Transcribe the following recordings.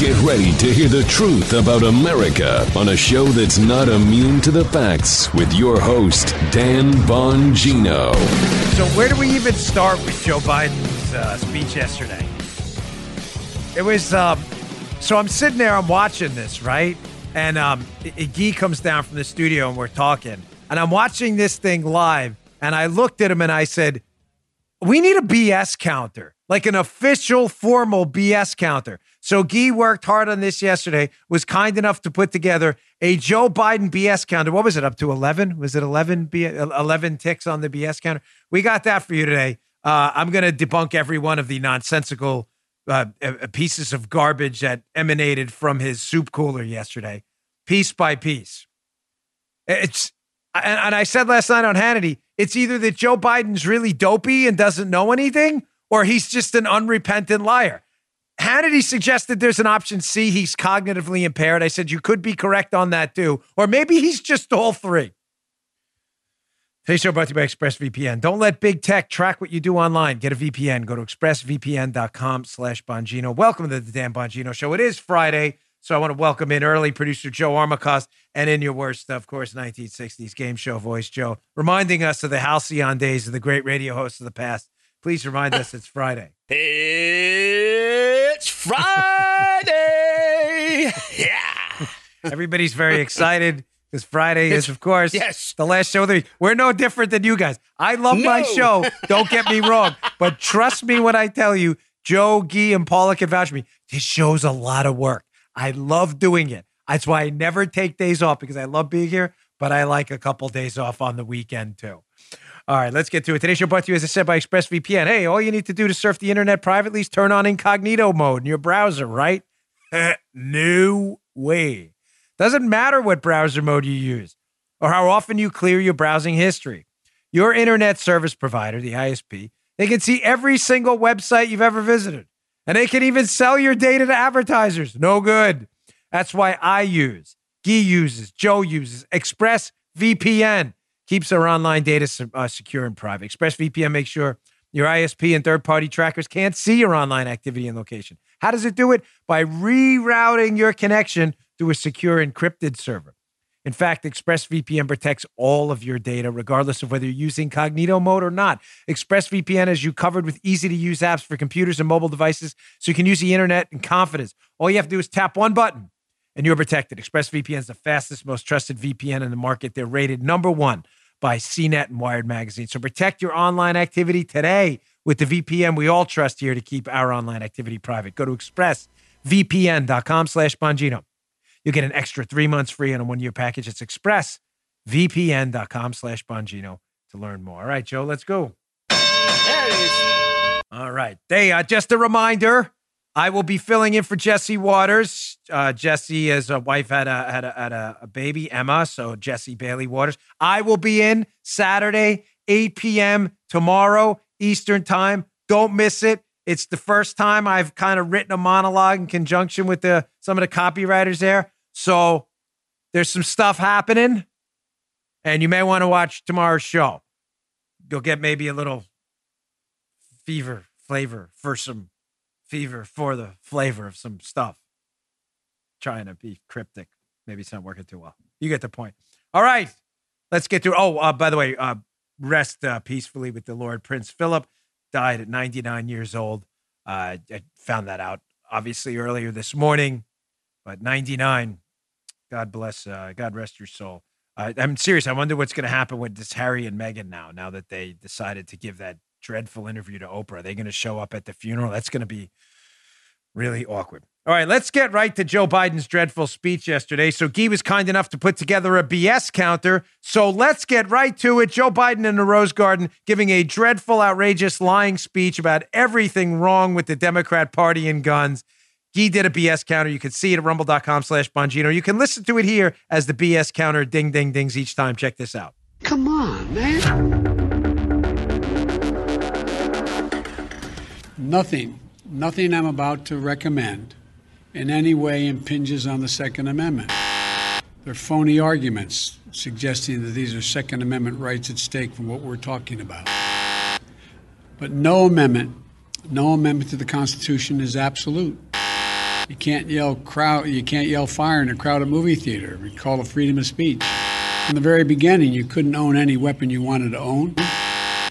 Get ready to hear the truth about America on a show that's not immune to the facts with your host, Dan Bongino. So, where do we even start with Joe Biden's uh, speech yesterday? It was, um, so I'm sitting there, I'm watching this, right? And um, Iggy comes down from the studio and we're talking. And I'm watching this thing live. And I looked at him and I said, We need a BS counter, like an official, formal BS counter. So Guy worked hard on this yesterday, was kind enough to put together a Joe Biden BS counter. What was it, up to 11? Was it 11, B- 11 ticks on the BS counter? We got that for you today. Uh, I'm going to debunk every one of the nonsensical uh, pieces of garbage that emanated from his soup cooler yesterday, piece by piece. It's and, and I said last night on Hannity, it's either that Joe Biden's really dopey and doesn't know anything, or he's just an unrepentant liar. Hannity suggested there's an option C. He's cognitively impaired. I said you could be correct on that too. Or maybe he's just all three. Today's show brought to you by ExpressVPN. Don't let big tech track what you do online. Get a VPN. Go to expressvpn.com slash Bongino. Welcome to the Dan Bongino Show. It is Friday, so I want to welcome in early producer Joe Armacost and in your worst, of course, 1960s game show voice, Joe, reminding us of the halcyon days of the great radio hosts of the past. Please remind us it's Friday. It's Friday. yeah. Everybody's very excited because Friday is, of course, yes. the last show of the week. We're no different than you guys. I love my show. Don't get me wrong. But trust me when I tell you, Joe, Gee, and Paula can vouch for me. This show's a lot of work. I love doing it. That's why I never take days off because I love being here, but I like a couple days off on the weekend too. All right, let's get to it. Today's show brought to you, as I said, by ExpressVPN. Hey, all you need to do to surf the internet privately is turn on incognito mode in your browser, right? no way. Doesn't matter what browser mode you use or how often you clear your browsing history. Your internet service provider, the ISP, they can see every single website you've ever visited. And they can even sell your data to advertisers. No good. That's why I use, Guy uses, Joe uses ExpressVPN. Keeps our online data uh, secure and private. ExpressVPN makes sure your ISP and third party trackers can't see your online activity and location. How does it do it? By rerouting your connection to a secure encrypted server. In fact, ExpressVPN protects all of your data, regardless of whether you're using cognito mode or not. ExpressVPN has you covered with easy to use apps for computers and mobile devices so you can use the internet in confidence. All you have to do is tap one button and you're protected. ExpressVPN is the fastest, most trusted VPN in the market. They're rated number one by CNET and Wired Magazine. So protect your online activity today with the VPN we all trust here to keep our online activity private. Go to expressvpn.com slash Bongino. You'll get an extra three months free on a one-year package. It's expressvpn.com slash Bongino to learn more. All right, Joe, let's go. There it is. All right. Hey, uh, just a reminder, I will be filling in for Jesse Watters. Uh, Jesse, his uh, wife had a had a had a, a baby, Emma. So Jesse Bailey Watters. I will be in Saturday, 8 p.m. tomorrow Eastern time. Don't miss it. It's the first time I've kind of written a monologue in conjunction with the some of the copywriters there. So there's some stuff happening, and you may want to watch tomorrow's show. You'll get maybe a little fever flavor for some fever for the flavor of some stuff. Trying to be cryptic. Maybe it's not working too well. You get the point. All right. Let's get to Oh, uh, by the way, uh, rest uh, peacefully with the Lord. Prince Philip died at 99 years old. Uh, I found that out obviously earlier this morning, but 99. God bless. Uh, God rest your soul. I'm serious. I wonder what's going to happen with this Harry and Meghan now. Now that they decided to give that dreadful interview to Oprah, are they going to show up at the funeral? That's going to be really awkward. All right, let's get right to Joe Biden's dreadful speech yesterday. So, Guy was kind enough to put together a BS counter. So, let's get right to it. Joe Biden in the Rose Garden giving a dreadful, outrageous, lying speech about everything wrong with the Democrat Party and guns. Guy did a BS counter. You can see it at rumble.com slash Bongino. You can listen to it here as the BS counter ding, ding, dings each time. Check this out. Come on, man. Nothing, nothing I'm about to recommend in any way impinges on the Second Amendment. They're phony arguments suggesting that these are Second Amendment rights at stake from what we're talking about. But no amendment, no amendment to the Constitution is absolute. You can't yell crowd. You can't yell fire in a crowded movie theater. We call it freedom of speech. From the very beginning, you couldn't own any weapon you wanted to own.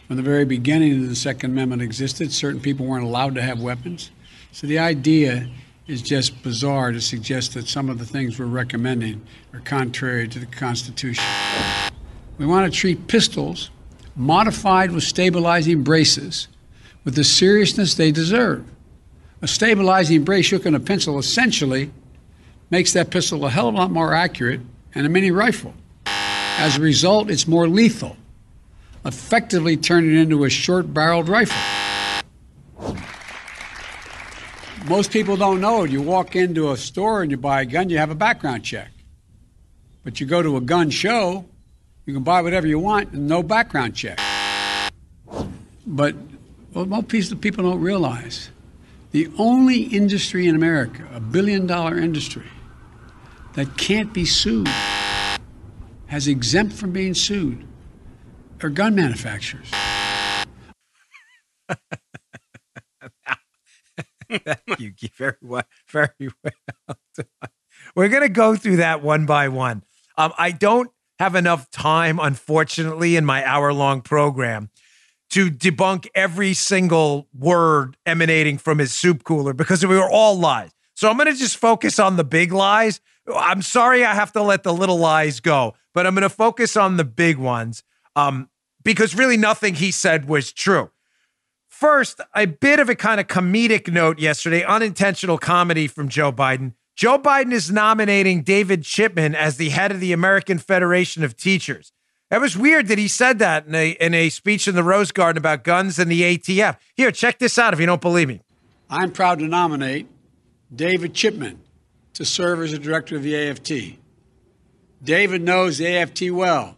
From the very beginning of the Second Amendment existed, certain people weren't allowed to have weapons. So the idea is just bizarre to suggest that some of the things we're recommending are contrary to the Constitution. We want to treat pistols modified with stabilizing braces with the seriousness they deserve. A stabilizing brace hook and a pencil essentially makes that pistol a hell of a lot more accurate and a mini rifle. As a result, it's more lethal, effectively turning it into a short barreled rifle. Most people don't know it. You walk into a store and you buy a gun, you have a background check. But you go to a gun show, you can buy whatever you want and no background check. But what most people don't realize the only industry in America, a billion dollar industry, that can't be sued, has exempt from being sued, are gun manufacturers. You very well. Very well. We're going to go through that one by one. Um, I don't have enough time, unfortunately, in my hour long program to debunk every single word emanating from his soup cooler because we were all lies. So I'm going to just focus on the big lies. I'm sorry I have to let the little lies go, but I'm going to focus on the big ones um, because really nothing he said was true. First, a bit of a kind of comedic note yesterday, unintentional comedy from Joe Biden. Joe Biden is nominating David Chipman as the head of the American Federation of Teachers. It was weird that he said that in a, in a speech in the Rose Garden about guns and the ATF. Here, check this out if you don't believe me. I'm proud to nominate David Chipman to serve as the director of the AFT. David knows the AFT well.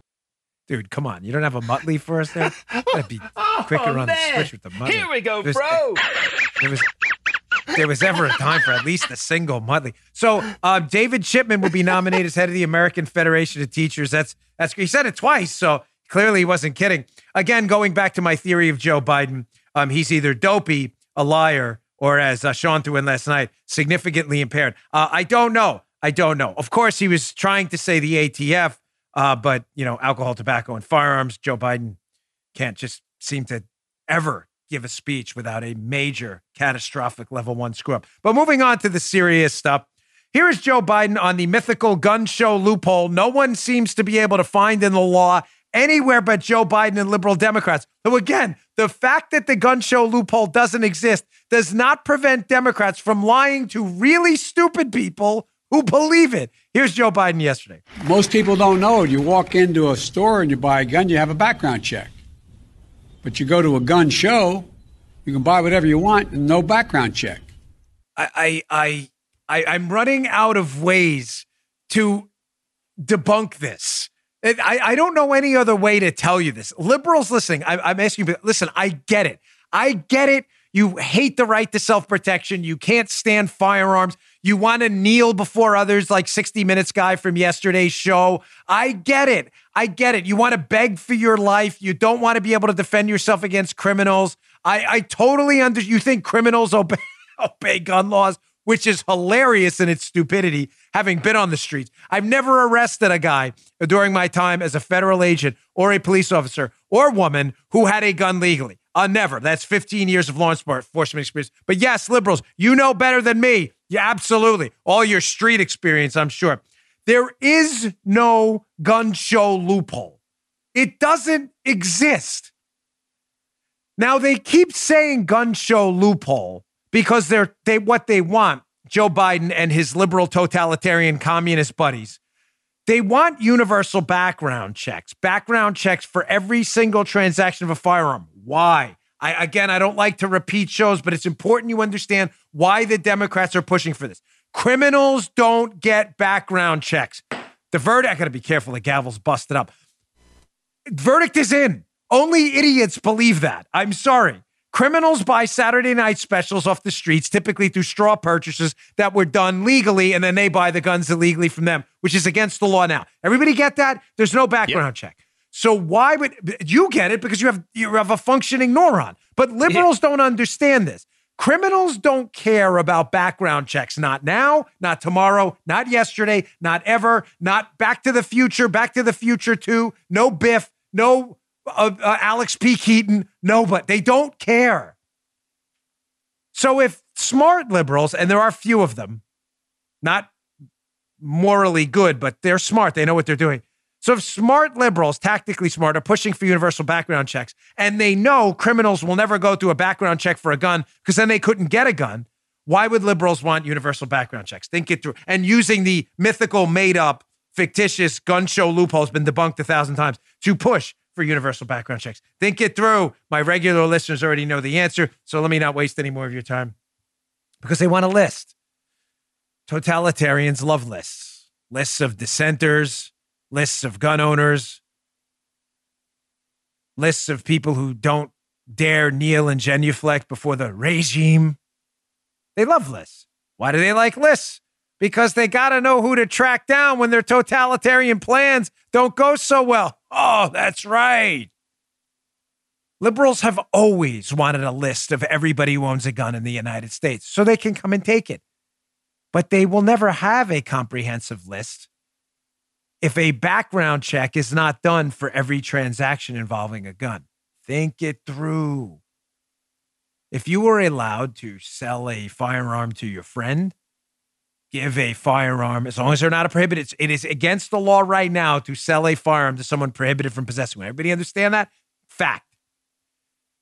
Dude, come on. You don't have a Muttley for us there? That'd be quicker oh, on the switch with the Muttley. Here we go, bro. There was there was ever a time for at least a single Muttley. So uh, David Chipman will be nominated as head of the American Federation of Teachers. That's that's he said it twice, so clearly he wasn't kidding. Again, going back to my theory of Joe Biden, um, he's either dopey, a liar, or as uh, Sean threw in last night, significantly impaired. Uh, I don't know. I don't know. Of course, he was trying to say the ATF, uh, but you know, alcohol, tobacco, and firearms. Joe Biden can't just seem to ever give a speech without a major catastrophic level one screw up. But moving on to the serious stuff. Here is Joe Biden on the mythical gun show loophole no one seems to be able to find in the law anywhere but Joe Biden and liberal Democrats. So again, the fact that the gun show loophole doesn't exist does not prevent Democrats from lying to really stupid people who believe it. Here's Joe Biden yesterday. Most people don't know it. You walk into a store and you buy a gun, you have a background check. But you go to a gun show, you can buy whatever you want and no background check. I, I, I, I'm running out of ways to debunk this. I, I don't know any other way to tell you this. Liberals listening, I, I'm asking you, listen, I get it. I get it. You hate the right to self protection. You can't stand firearms. You want to kneel before others, like 60 Minutes guy from yesterday's show. I get it. I get it. You want to beg for your life. You don't want to be able to defend yourself against criminals. I, I totally under. You think criminals obey, obey gun laws, which is hilarious in its stupidity. Having been on the streets, I've never arrested a guy during my time as a federal agent or a police officer or woman who had a gun legally. Uh, never. That's 15 years of law enforcement experience. But yes, liberals, you know better than me. Yeah, absolutely. All your street experience, I'm sure. There is no gun show loophole. It doesn't exist. Now they keep saying gun show loophole because they're they what they want, Joe Biden and his liberal totalitarian communist buddies. They want universal background checks, background checks for every single transaction of a firearm. Why? I again, I don't like to repeat shows, but it's important you understand why the Democrats are pushing for this. Criminals don't get background checks. The verdict, I got to be careful. The gavel's busted up. Verdict is in. Only idiots believe that. I'm sorry. Criminals buy Saturday night specials off the streets, typically through straw purchases that were done legally, and then they buy the guns illegally from them, which is against the law now. Everybody get that? There's no background check. So why would you get it? Because you have you have a functioning neuron. But liberals don't understand this. Criminals don't care about background checks. Not now, not tomorrow, not yesterday, not ever, not Back to the Future, Back to the Future 2, no Biff, no uh, uh, Alex P. Keaton, no, but they don't care. So if smart liberals, and there are few of them, not morally good, but they're smart, they know what they're doing. So if smart liberals, tactically smart, are pushing for universal background checks, and they know criminals will never go through a background check for a gun because then they couldn't get a gun, why would liberals want universal background checks? Think it through. And using the mythical, made up, fictitious gun show loophole has been debunked a thousand times to push for universal background checks. Think it through. My regular listeners already know the answer, so let me not waste any more of your time because they want a list. Totalitarians love lists, lists of dissenters, lists of gun owners, lists of people who don't dare kneel and genuflect before the regime. They love lists. Why do they like lists? Because they got to know who to track down when their totalitarian plans don't go so well. Oh, that's right. Liberals have always wanted a list of everybody who owns a gun in the United States so they can come and take it. But they will never have a comprehensive list if a background check is not done for every transaction involving a gun. Think it through. If you were allowed to sell a firearm to your friend, give a firearm, as long as they're not a prohibited, it is against the law right now to sell a firearm to someone prohibited from possessing one. Everybody understand that? Fact.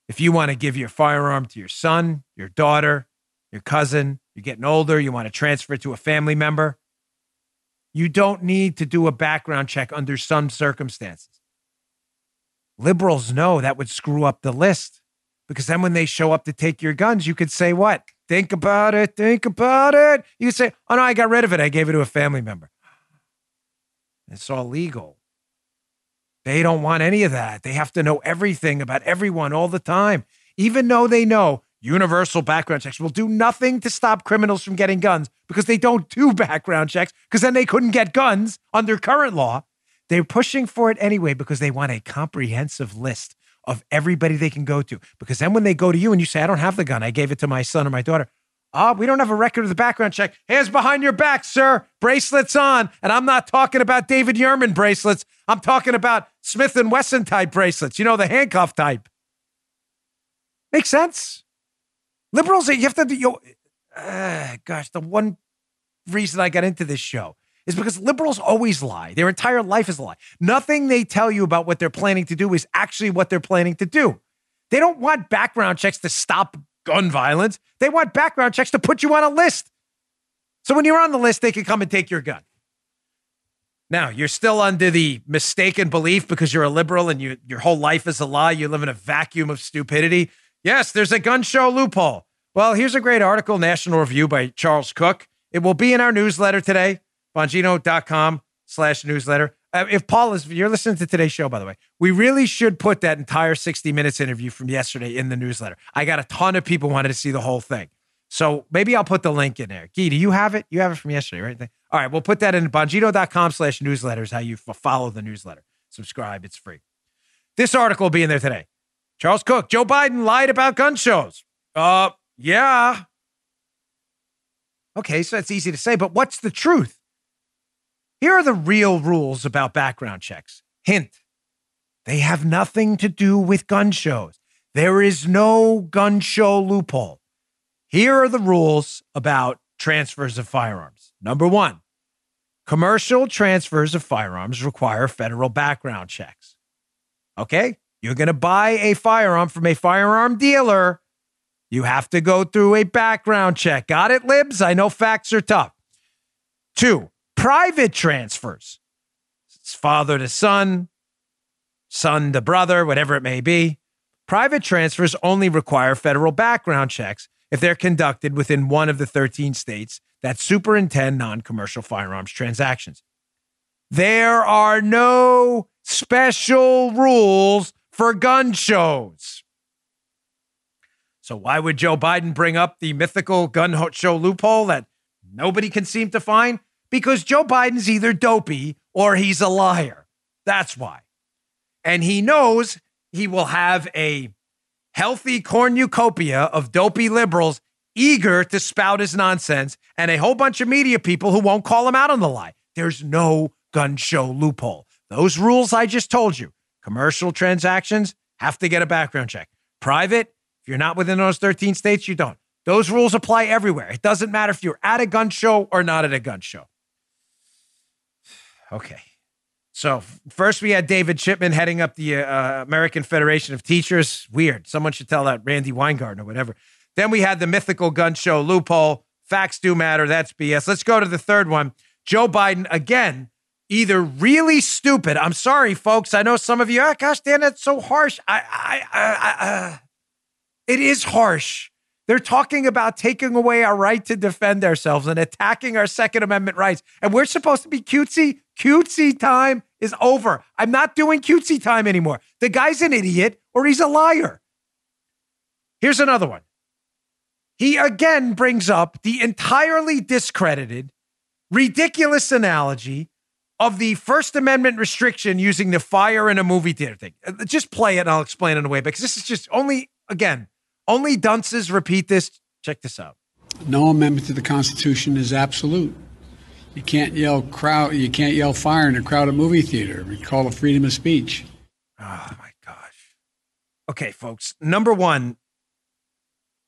If you want to give your firearm to your son, your daughter, your cousin, you're getting older, you want to transfer it to a family member, you don't need to do a background check under some circumstances. Liberals know that would screw up the list because then when they show up to take your guns, you could say, What? Think about it. Think about it. You could say, Oh, no, I got rid of it. I gave it to a family member. It's all legal. They don't want any of that. They have to know everything about everyone all the time, even though they know universal background checks will do nothing to stop criminals from getting guns because they don't do background checks because then they couldn't get guns under current law. They're pushing for it anyway because they want a comprehensive list of everybody they can go to. Because then when they go to you and you say, I don't have the gun, I gave it to my son or my daughter. Ah, we don't have a record of the background check. Hands behind your back, sir. Bracelets on. And I'm not talking about David Yurman bracelets. I'm talking about Smith and Wesson type bracelets. You know, the handcuff type. Makes sense. Liberals, you have to, you uh, gosh, the one reason I got into this show is because liberals always lie. Their entire life is a lie. Nothing they tell you about what they're planning to do is actually what they're planning to do. They don't want background checks to stop gun violence. They want background checks to put you on a list. So when you're on the list, they can come and take your gun. Now, you're still under the mistaken belief because you're a liberal and you, your whole life is a lie. You live in a vacuum of stupidity. Yes, there's a gun show loophole. Well, here's a great article, National Review by Charles Cooke. It will be in our newsletter today, bongino.com slash newsletter. Uh, if Paul is, you're listening to today's show, by the way, we really should put that entire 60 minutes interview from yesterday in the newsletter. I got a ton of people wanted to see the whole thing. So maybe I'll put the link in there. Gee, do you have it? You have it from yesterday, right? All right, we'll put that in bongino.com slash newsletters, how you follow the newsletter. Subscribe, it's free. This article will be in there today. Charles Cooke, Joe Biden lied about gun shows. Uh, yeah. Okay, so that's easy to say, but what's the truth? Here are the real rules about background checks. Hint they have nothing to do with gun shows. There is no gun show loophole. Here are the rules about transfers of firearms. Number one, commercial transfers of firearms require federal background checks. Okay, you're going to buy a firearm from a firearm dealer. You have to go through a background check. Got it, libs? I know facts are tough. Two, private transfers. It's father to son, son to brother, whatever it may be. Private transfers only require federal background checks if they're conducted within one of the 13 states that superintend non commercial firearms transactions. There are no special rules for gun shows. So, why would Joe Biden bring up the mythical gun show loophole that nobody can seem to find? Because Joe Biden's either dopey or he's a liar. That's why. And he knows he will have a healthy cornucopia of dopey liberals eager to spout his nonsense and a whole bunch of media people who won't call him out on the lie. There's no gun show loophole. Those rules I just told you commercial transactions have to get a background check. Private, if you're not within those 13 states, you don't. Those rules apply everywhere. It doesn't matter if you're at a gun show or not at a gun show. Okay. So first we had David Chipman heading up the uh, American Federation of Teachers. Weird. Someone should tell that Randi Weingarten or whatever. Then we had the mythical gun show loophole. Facts do matter. That's BS. Let's go to the third one. Joe Biden again, either really stupid. I'm sorry, folks. I know some of you. Oh, gosh, Dan, that's so harsh. I, I, I, I uh, it is harsh. They're talking about taking away our right to defend ourselves and attacking our Second Amendment rights. And we're supposed to be cutesy. Cutesy time is over. I'm not doing cutesy time anymore. The guy's an idiot or he's a liar. Here's another one. He again brings up the entirely discredited, ridiculous analogy of the First Amendment restriction using the fire in a movie theater thing. Uh, just play it and I'll explain it away because this is just only, again, only dunces repeat this. Check this out. No amendment to the Constitution is absolute. You can't yell crowd. You can't yell fire in a crowded movie theater. We call it freedom of speech. Oh my gosh. Okay, folks. Number one,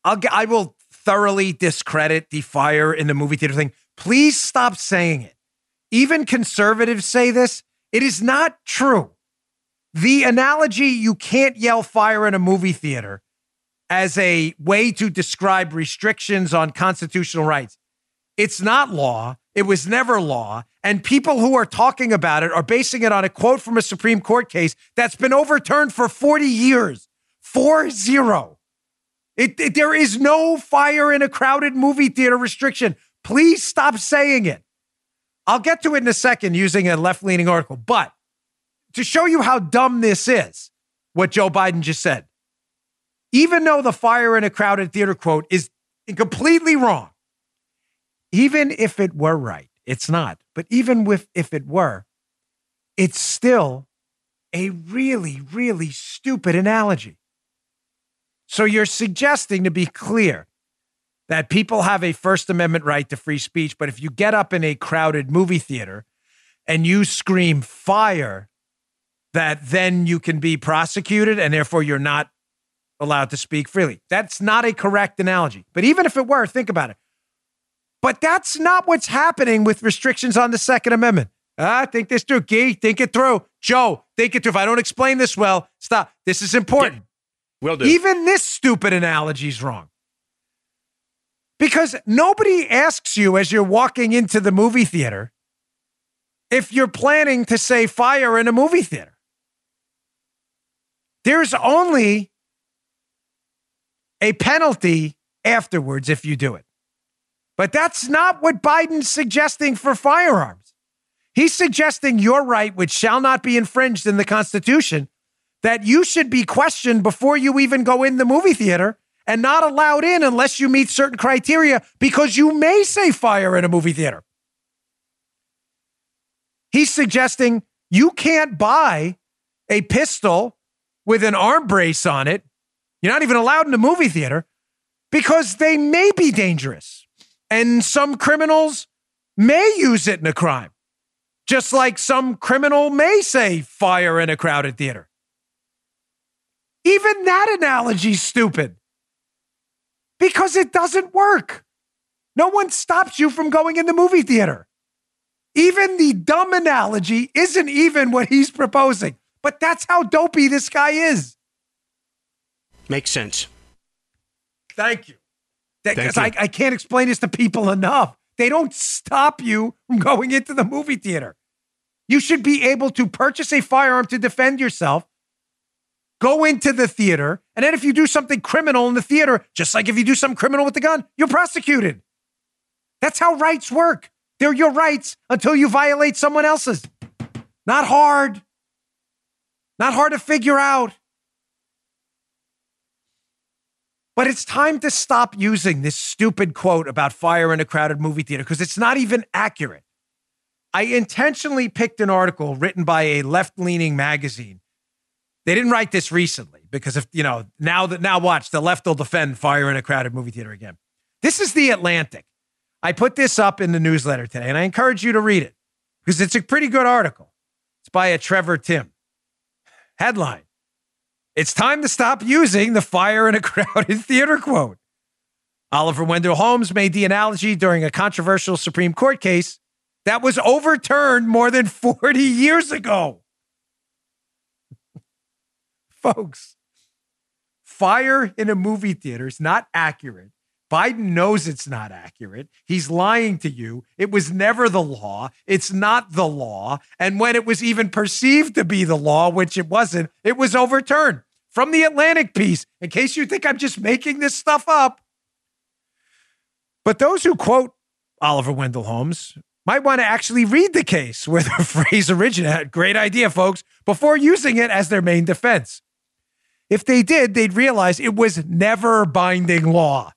I'll get, I will thoroughly discredit the fire in the movie theater thing. Please stop saying it. Even conservatives say this. It is not true. The analogy you can't yell fire in a movie theater as a way to describe restrictions on constitutional rights. It's not law. It was never law. And people who are talking about it are basing it on a quote from a Supreme Court case that's been overturned for 40 years. 4 0. It, it, there is no fire in a crowded movie theater restriction. Please stop saying it. I'll get to it in a second using a left leaning article. But to show you how dumb this is, what Joe Biden just said, even though the fire in a crowded theater quote is completely wrong, even if it were right, it's not. But even with if it were, it's still a really, really stupid analogy. So you're suggesting, to be clear, that people have a First Amendment right to free speech, but if you get up in a crowded movie theater and you scream fire, that then you can be prosecuted and therefore you're not allowed to speak freely. That's not a correct analogy. But even if it were, think about it. But that's not what's happening with restrictions on the Second Amendment. Ah, think this through. Gee, think it through. Joe, think it through. If I don't explain this well, stop. This is important. Will do. Even this stupid analogy is wrong. Because nobody asks you as you're walking into the movie theater if you're planning to say fire in a movie theater. There's only a penalty afterwards if you do it. But that's not what Biden's suggesting for firearms. He's suggesting your right, which shall not be infringed in the Constitution, that you should be questioned before you even go in the movie theater and not allowed in unless you meet certain criteria because you may say fire in a movie theater. He's suggesting you can't buy a pistol with an arm brace on it you're not even allowed in a movie theater because they may be dangerous. And some criminals may use it in a crime, just like some criminal may say fire in a crowded theater. Even that analogy's stupid because it doesn't work. No one stops you from going in the movie theater. Even the dumb analogy isn't even what he's proposing, but that's how dopey this guy is. Makes sense. Thank you. Because I, I can't explain this to people enough. They don't stop you from going into the movie theater. You should be able to purchase a firearm to defend yourself, go into the theater, and then if you do something criminal in the theater, just like if you do something criminal with the gun, you're prosecuted. That's how rights work. They're your rights until you violate someone else's. Not hard. Not hard to figure out. But it's time to stop using this stupid quote about fire in a crowded movie theater because it's not even accurate. I intentionally picked an article written by a left leaning magazine They didn't write this recently because if you know now that now watch the left will defend fire in a crowded movie theater again. This is the Atlantic. I put this up in the newsletter today, and I encourage you to read it because it's a pretty good article. It's by a Trevor Timm. Headline: It's time to stop using the fire in a crowded theater quote. Oliver Wendell Holmes made the analogy during a controversial Supreme Court case that was overturned more than 40 years ago. Folks, fire in a movie theater is not accurate. Biden knows it's not accurate. He's lying to you. It was never the law. It's not the law. And when it was even perceived to be the law, which it wasn't, it was overturned from the Atlantic piece, in case you think I'm just making this stuff up. But those who quote Oliver Wendell Holmes might want to actually read the case where the phrase originated. Great idea, folks, before using it as their main defense. If they did, they'd realize it was never binding law.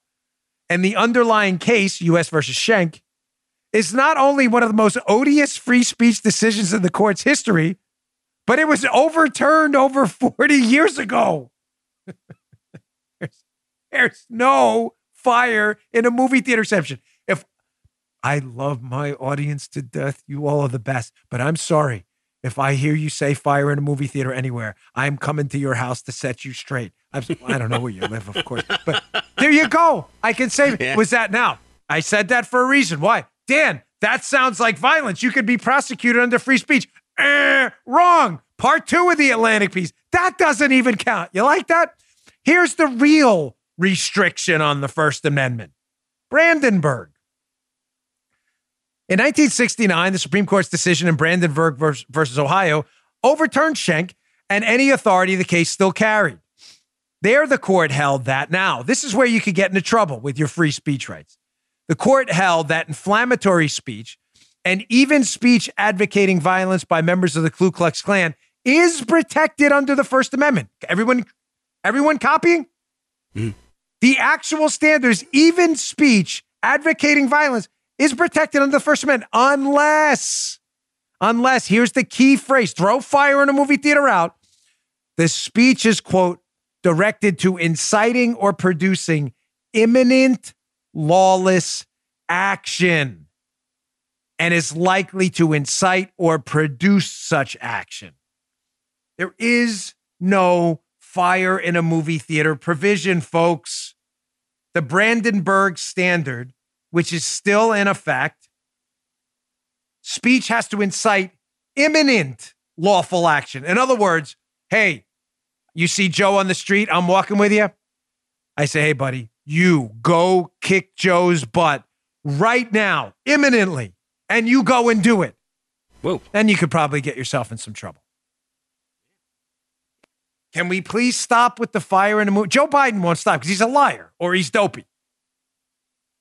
And the underlying case, US versus Schenck, is not only one of the most odious free speech decisions in the court's history, but it was overturned over 40 years ago. there's, there's no fire in a movie theater exception. If I love my audience to death, you all are the best, but I'm sorry. If I hear you say fire in a movie theater anywhere, I'm coming to your house to set you straight. I'm, I don't know where you live, of course, but there you go. I can say, yeah. was that now? I said that for a reason. Why? Dan, that sounds like violence. You could be prosecuted under free speech. Eh, wrong. Part two of the Atlantic piece. That doesn't even count. You like that? Here's the real restriction on the First Amendment Brandenburg. In 1969, the Supreme Court's decision in Brandenburg versus Ohio overturned Schenck, and any authority the case still carried. There, the court held that now, this is where you could get into trouble with your free speech rights. The court held that inflammatory speech and even speech advocating violence by members of the Ku Klux Klan is protected under the First Amendment. Everyone, everyone copying? Mm. The actual standards, even speech advocating violence, is protected under the First Amendment unless, unless, here's the key phrase throw fire in a movie theater out. The speech is, quote, directed to inciting or producing imminent lawless action and is likely to incite or produce such action. There is no fire in a movie theater provision, folks. The Brandenburg Standard which is still in effect, speech has to incite imminent lawful action. In other words, hey, you see Joe on the street, I'm walking with you. I say, hey, buddy, you go kick Joe's butt right now, imminently, and you go and do it. Whoa. Then you could probably get yourself in some trouble. Can we please stop with the fire in the moon? Joe Biden won't stop because he's a liar or he's dopey.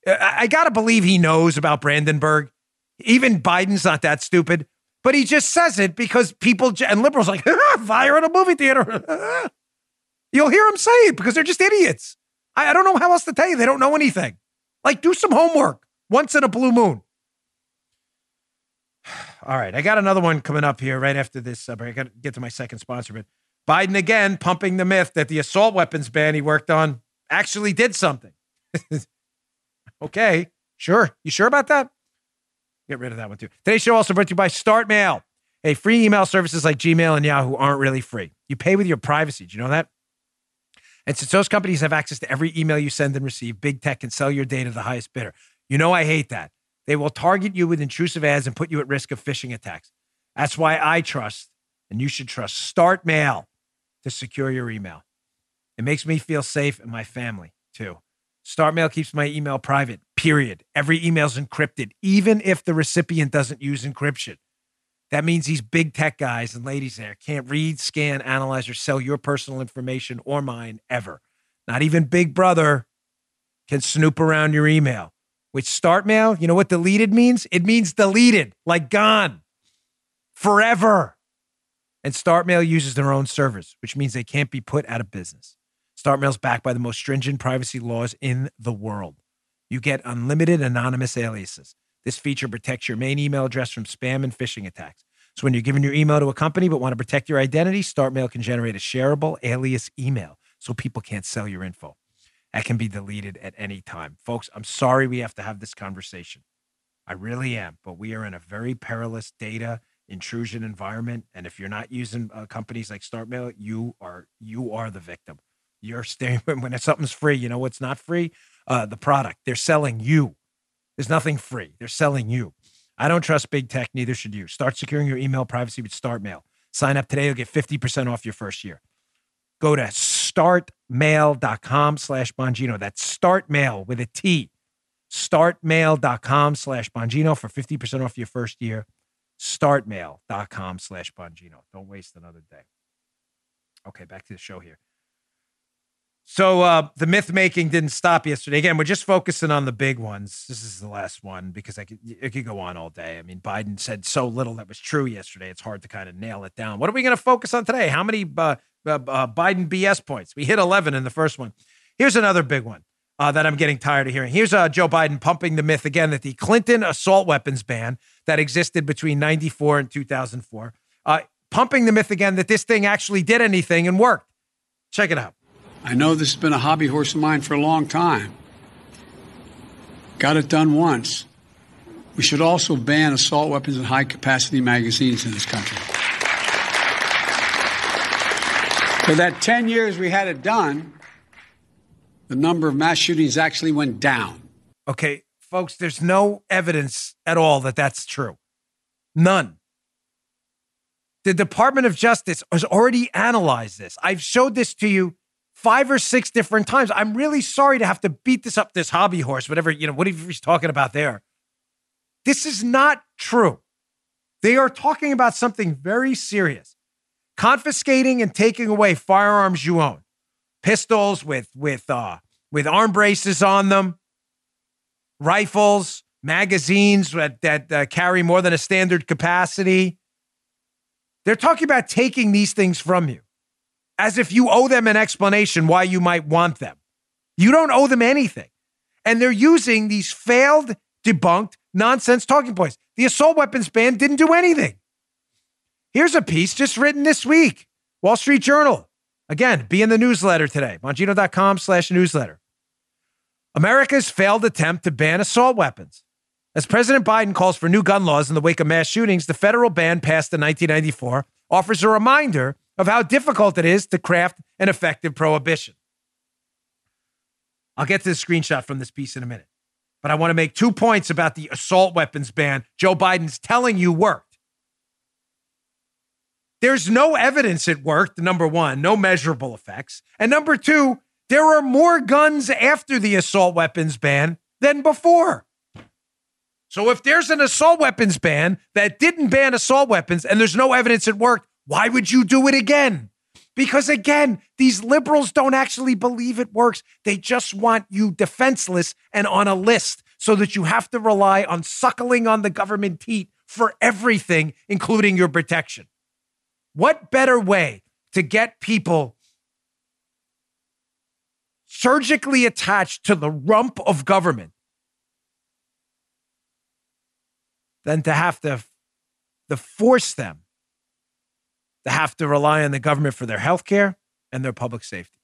I got to believe he knows about Brandenburg. Even Biden's not that stupid, but he just says it because people and liberals like fire in a movie theater. You'll hear him say it because they're just idiots. I, I don't know how else to tell you. They don't know anything. Like, do some homework once in a blue moon. All right, I got another one coming up here right after this uh. I got to get to my second sponsor, but Biden again pumping the myth that the assault weapons ban he worked on actually did something. Okay, sure. You sure about that? Get rid of that one too. Today's show also brought to you by Start Mail. Hey, free email services like Gmail and Yahoo aren't really free. You pay with your privacy. Do you know that? And since those companies have access to every email you send and receive, big tech can sell your data to the highest bidder. You know I hate that. They will target you with intrusive ads and put you at risk of phishing attacks. That's why I trust, and you should trust, Start Mail to secure your email. It makes me feel safe and my family too. StartMail keeps my email private, period. Every email's encrypted, even if the recipient doesn't use encryption. That means these big tech guys and ladies there can't read, scan, analyze, or sell your personal information or mine ever. Not even Big Brother can snoop around your email. With StartMail, you know what deleted means? It means deleted, like gone forever. And StartMail uses their own servers, which means they can't be put out of business. StartMail is backed by the most stringent privacy laws in the world. You get unlimited anonymous aliases. This feature protects your main email address from spam and phishing attacks. So when you're giving your email to a company but want to protect your identity, StartMail can generate a shareable alias email so people can't sell your info. That can be deleted at any time. Folks, I'm sorry we have to have this conversation. I really am, but we are in a very perilous data intrusion environment and if you're not using uh, companies like StartMail, you are you are the victim. You're staying when something's free, you know what's not free? Uh, the product. They're selling you. There's nothing free. They're selling you. I don't trust big tech, neither should you. Start securing your email privacy with StartMail. Sign up today, you'll get 50% off your first year. Go to startmail.com slash Bongino. That's startmail with a T. Startmail.com slash Bongino for 50% off your first year. Startmail.com slash Bongino. Don't waste another day. Okay, back to the show here. So uh, the myth making didn't stop yesterday. Again, we're just focusing on the big ones. This is the last one because I could it could go on all day. I mean, Biden said so little that was true yesterday. It's hard to kind of nail it down. What are we going to focus on today? How many uh, uh, uh Biden BS points? We hit 11 in the first one. Here's another big one uh, that I'm getting tired of hearing. Here's uh, Joe Biden pumping the myth again that the Clinton assault weapons ban that existed between 94 and 2004, pumping the myth again that this thing actually did anything and worked. Check it out. I know this has been a hobby horse of mine for a long time. Got it done once. We should also ban assault weapons and high capacity magazines in this country. For that 10 years we had it done, the number of mass shootings actually went down. Okay, folks, there's no evidence at all that that's true. None. The Department of Justice has already analyzed this. I've showed this to you five or six different times. I'm really sorry to have to beat this up this hobby horse, whatever, you know, whatever he's talking about there. This is not true. They are talking about something very serious. Confiscating and taking away firearms you own. Pistols with with uh with arm braces on them, rifles, magazines that, that uh, carry more than a standard capacity. They're talking about taking these things from you as if you owe them an explanation why you might want them. You don't owe them anything. And they're using these failed, debunked, nonsense talking points. The assault weapons ban didn't do anything. Here's a piece just written this week Wall Street Journal. Again, be in the newsletter today, bongino.com slash newsletter. America's failed attempt to ban assault weapons. As President Biden calls for new gun laws in the wake of mass shootings, the federal ban passed in 1994 offers a reminder of how difficult it is to craft an effective prohibition. I'll get to the screenshot from this piece in a minute, but I want to make two points about the assault weapons ban Joe Biden's telling you worked. There's no evidence it worked, number one, no measurable effects. And number two, there are more guns after the assault weapons ban than before. So if there's an assault weapons ban that didn't ban assault weapons and there's no evidence it worked, why would you do it again? Because again, these liberals don't actually believe it works. They just want you defenseless and on a list so that you have to rely on suckling on the government teat for everything, including your protection. What better way to get people surgically attached to the rump of government than to have to, to force them to have to rely on the government for their health care and their public safety.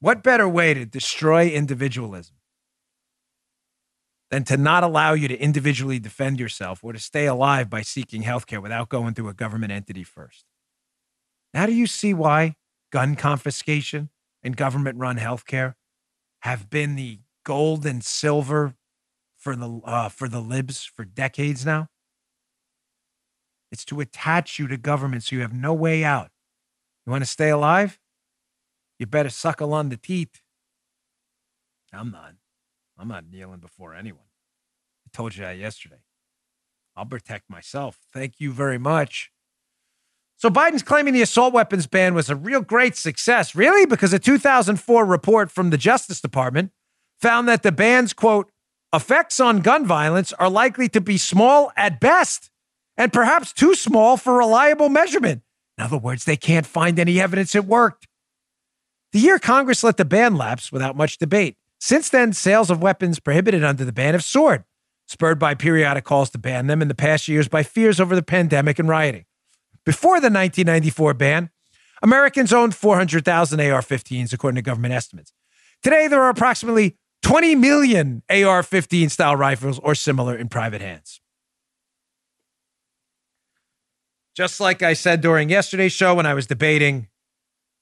What better way to destroy individualism than to not allow you to individually defend yourself or to stay alive by seeking health care without going through a government entity first? Now, do you see why gun confiscation and government run healthcare have been the gold and silver for the uh, for the libs for decades now? It's to attach you to government so you have no way out. You want to stay alive? You better suckle on the teeth. I'm not. I'm not kneeling before anyone. I told you that yesterday. I'll protect myself. Thank you very much. So Biden's claiming the assault weapons ban was a real great success. Really? Because a 2004 report from the Justice Department found that the ban's quote effects on gun violence are likely to be small at best and perhaps too small for reliable measurement. In other words, they can't find any evidence it worked. The year Congress let the ban lapse without much debate. Since then, sales of weapons prohibited under the ban have soared. spurred by periodic calls to ban them in the past years by fears over the pandemic and rioting. Before the 1994 ban, Americans owned 400,000 AR 15s, according to government estimates. Today, there are approximately 20 million AR 15 style rifles or similar in private hands. Just like I said during yesterday's show when I was debating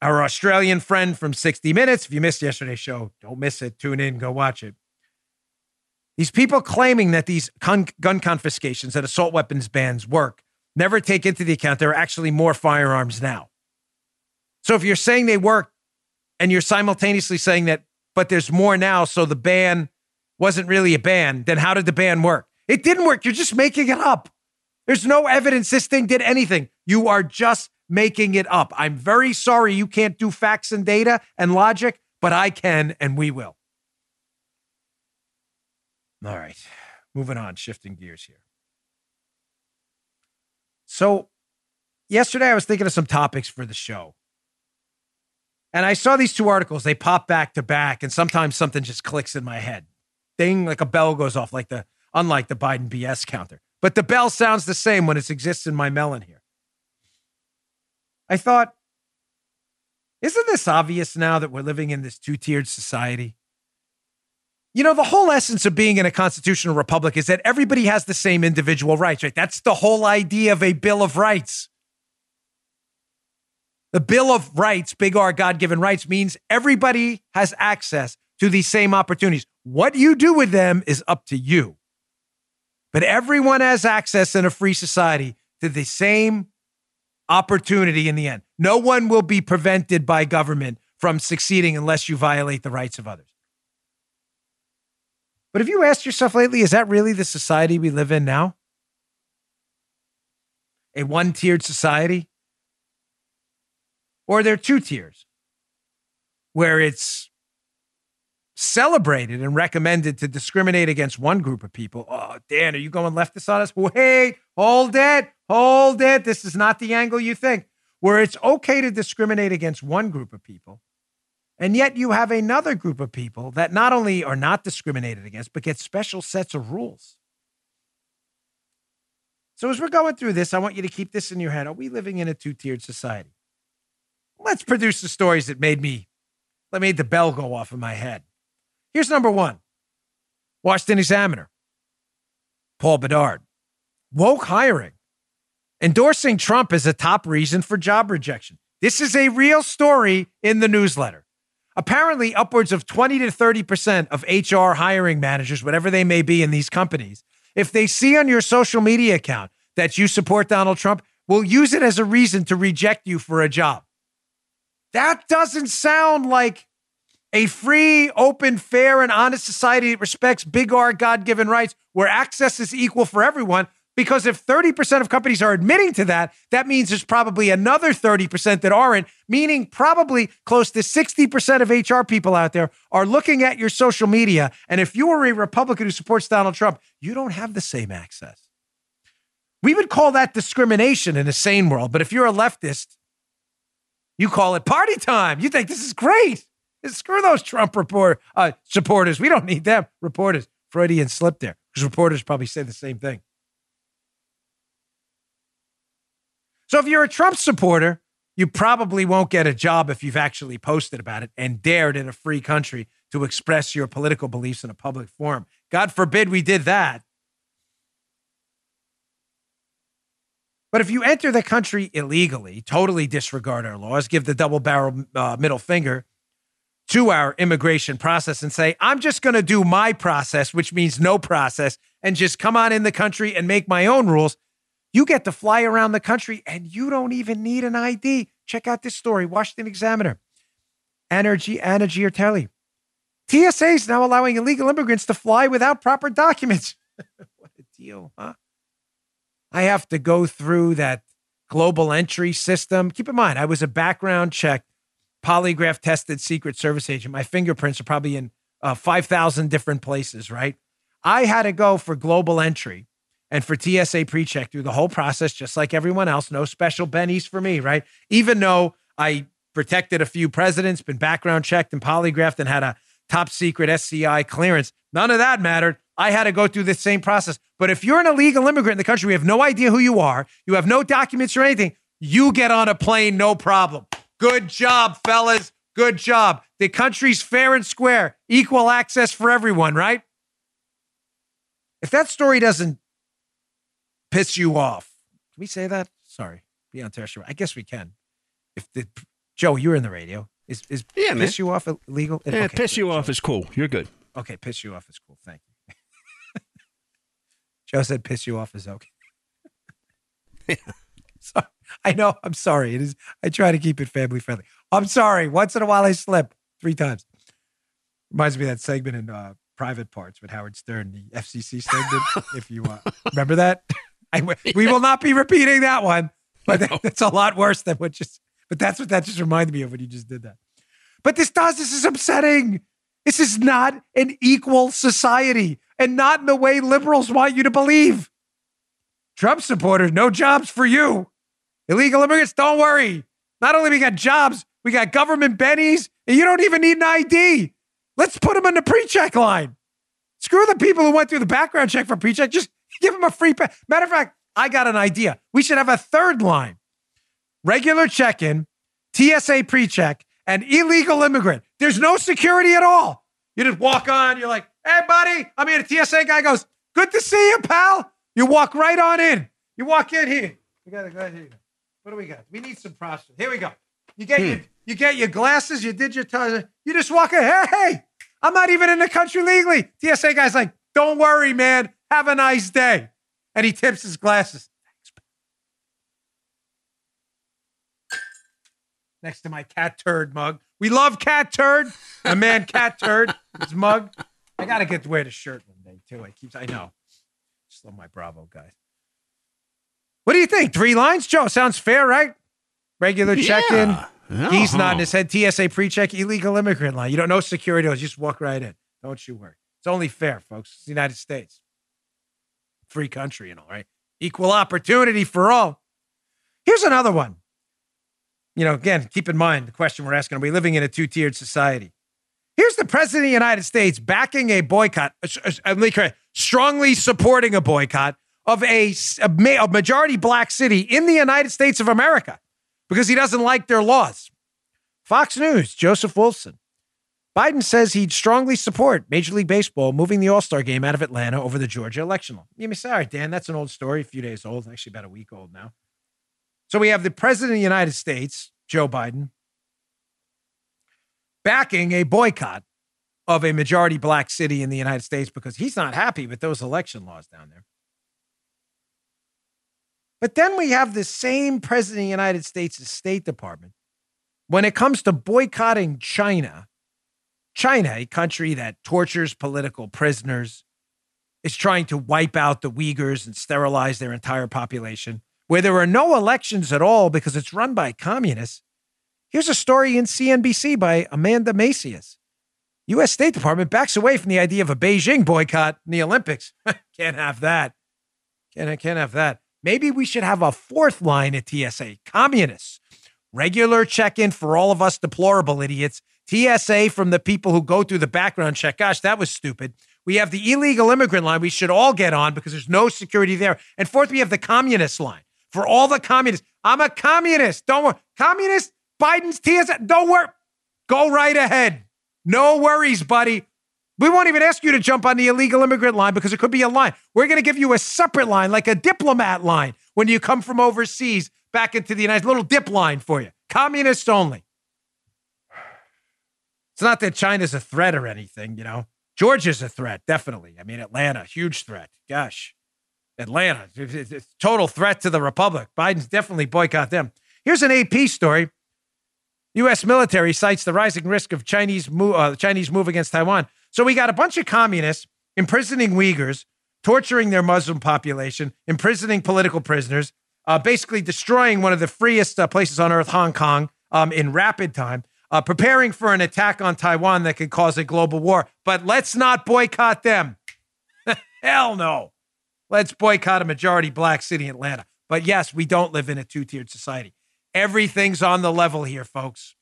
our Australian friend from 60 Minutes. If you missed yesterday's show, don't miss it. Tune in, go watch it. These people claiming that these gun confiscations and assault weapons bans work never take into the account there are actually more firearms now. So if you're saying they work and you're simultaneously saying that, but there's more now, so the ban wasn't really a ban, then how did the ban work? It didn't work. You're just making it up. There's no evidence this thing did anything. You are just making it up. I'm very sorry you can't do facts and data and logic, but I can and we will. All right, moving on, shifting gears here. So, yesterday I was thinking of some topics for the show. And I saw these two articles. They pop back to back, and sometimes something just clicks in my head. Ding, like a bell goes off, like the unlike the Biden BS counter. But the bell sounds the same when it exists in my melon here. I thought, isn't this obvious now that we're living in this two tiered society? You know, the whole essence of being in a constitutional republic is that everybody has the same individual rights, right? That's the whole idea of a Bill of Rights. The Bill of Rights, big R, God given rights, means everybody has access to these same opportunities. What you do with them is up to you. But everyone has access in a free society to the same opportunity in the end. No one will be prevented by government from succeeding unless you violate the rights of others. But have you asked yourself lately, is that really the society we live in now? A one tiered society? Or are there two tiers where it's celebrated and recommended to discriminate against one group of people? Oh, Dan, are you going leftist on us? Wait, hold it, hold it. This is not the angle you think, where it's okay to discriminate against one group of people and yet you have another group of people that not only are not discriminated against, but get special sets of rules. So as we're going through this, I want you to keep this in your head. Are we living in a two-tiered society? Let's produce the stories that made me, that made the bell go off in my head. Here's number one. Washington Examiner. Paul Bedard. Woke hiring. Endorsing Trump is a top reason for job rejection. This is a real story in the newsletter. Apparently, upwards of 20 to 30% of HR hiring managers, whatever they may be in these companies, if they see on your social media account that you support Donald Trump, will use it as a reason to reject you for a job. That doesn't sound like a free, open, fair, and honest society that respects big R God given rights where access is equal for everyone. Because if 30% of companies are admitting to that, that means there's probably another 30% that aren't, meaning probably close to 60% of HR people out there are looking at your social media. And if you are a Republican who supports Donald Trump, you don't have the same access. We would call that discrimination in a sane world. But if you're a leftist, you call it party time. You think this is great. Screw those Trump report, uh, supporters. We don't need them. Reporters. Freudian slip there because reporters probably say the same thing. So if you're a Trump supporter, you probably won't get a job if you've actually posted about it and dared in a free country to express your political beliefs in a public forum. God forbid we did that. But if you enter the country illegally, totally disregard our laws, give the double barrel uh, middle finger to our immigration process and say, I'm just going to do my process, which means no process, and just come on in the country and make my own rules, you get to fly around the country and you don't even need an ID. Check out this story Washington Examiner. Energy, Energy or Telly. TSA is now allowing illegal immigrants to fly without proper documents. what a deal, huh? I have to go through that global entry system. Keep in mind, I was a background check, polygraph tested Secret Service agent. My fingerprints are probably in uh, 5,000 different places, right? I had to go for global entry and for TSA pre check through the whole process, just like everyone else. No special bennies for me, right? Even though I protected a few presidents, been background checked and polygraphed, and had a top secret SCI clearance, none of that mattered. I had to go through the same process. But if you're an illegal immigrant in the country, we have no idea who you are, you have no documents or anything, you get on a plane, no problem. Good job, fellas. Good job. The country's fair and square, equal access for everyone, right? If that story doesn't piss you off, can we say that? Sorry, be on terrestrial. I guess we can. If the Joe, you're in the radio. Is is Yeah, piss you off illegal? Yeah, Okay, piss good. you off is cool. You're good. Okay, piss you off is cool. Thank you. Joe said piss you off is okay. so, I know. I'm sorry. It is. I try to keep it family friendly. I'm sorry. Once in a while I slip three times. Reminds me of that segment in uh, Private Parts with Howard Stern, the FCC segment. if you uh, remember that, I, we will not be repeating that one. But that, that's a lot worse than what just. But that's what that just reminded me of when you just did that. But this does. This is upsetting. This is not an equal society and not in the way liberals want you to believe. Trump supporters, no jobs for you. Illegal immigrants, don't worry. Not only we got jobs, we got government bennies, and you don't even need an ID. Let's put them in the pre-check line. Screw the people who went through the background check for pre-check. Just give them a free pass. Matter of fact, I got an idea. We should have a third line. Regular check-in, TSA pre-check, and illegal immigrant. There's no security at all. You just walk on, you're like, hey, buddy. I mean, a TSA guy goes, good to see you, pal. You walk right on in. You walk in here. You got to go ahead here. What do we got? We need some process. Here we go. You get hmm. your you get your glasses, you digitize it. You just walk in. Hey, hey, I'm not even in the country legally. TSA guy's like, don't worry, man. Have a nice day. And he tips his glasses. Next to my cat turd mug. We love cat turd. My man cat turd. His mug. I gotta get to wear the shirt one day too. It keeps I know. Just love my Bravo guys. What do you think? Three lines, Joe? Sounds fair, right? Regular check-in. Yeah. He's nodding Uh-huh. his head. TSA pre-check, illegal immigrant line. You don't know security. You just walk right in. Don't you worry. It's only fair, folks. It's the United States. Free country and all, right? Equal opportunity for all. Here's another one. You know, again, keep in mind the question we're asking: Are we living in a two-tiered society? Here's the president of the United States backing a boycott, uh, uh, let me correct, strongly supporting a boycott of a, a majority black city in the United States of America because he doesn't like their laws. Fox News, Joseph Wulfsohn. Biden says he'd strongly support Major League Baseball moving the All Star game out of Atlanta over the Georgia election. You all right, Dan, that's an old story, a few days old, actually about a week old now. So we have the president of the United States, Joe Biden, backing a boycott of a majority black city in the United States because he's not happy with those election laws down there. But then we have the same president of the United States' State Department when it comes to boycotting China. China, a country that tortures political prisoners, is trying to wipe out the Uyghurs and sterilize their entire population, where there are no elections at all because it's run by communists. Here's a story in CNBC by Amanda Macias. U.S. State Department backs away from the idea of a Beijing boycott in the Olympics. can't have that. Can't, can't have that. Maybe we should have a fourth line at TSA communists. Regular check in for all of us deplorable idiots. TSA from the people who go through the background check. Gosh, that was stupid. We have the illegal immigrant line we should all get on because there's no security there. And fourth, we have the communist line for all the communists. I'm a communist. Don't worry. Communist, Biden's TSA. Don't worry. Go right ahead. No worries, buddy. We won't even ask you to jump on the illegal immigrant line because it could be a line. We're going to give you a separate line, like a diplomat line, when you come from overseas back into the United. Little dip line for you. Communists only. It's not that China's a threat or anything, you know. Georgia's a threat, definitely. I mean, Atlanta, huge threat. Gosh, Atlanta, total threat to the republic. Biden's definitely boycott them. Here's an AP story. U.S. military cites the rising risk of Chinese move, uh, Chinese move against Taiwan. So we got a bunch of communists imprisoning Uyghurs, torturing their Muslim population, imprisoning political prisoners, uh, basically destroying one of the freest uh, places on earth, Hong Kong, um, in rapid time, uh, preparing for an attack on Taiwan that could cause a global war. But let's not boycott them. Hell no. Let's boycott a majority black city, Atlanta. But yes, we don't live in a two tiered society. Everything's on the level here, folks.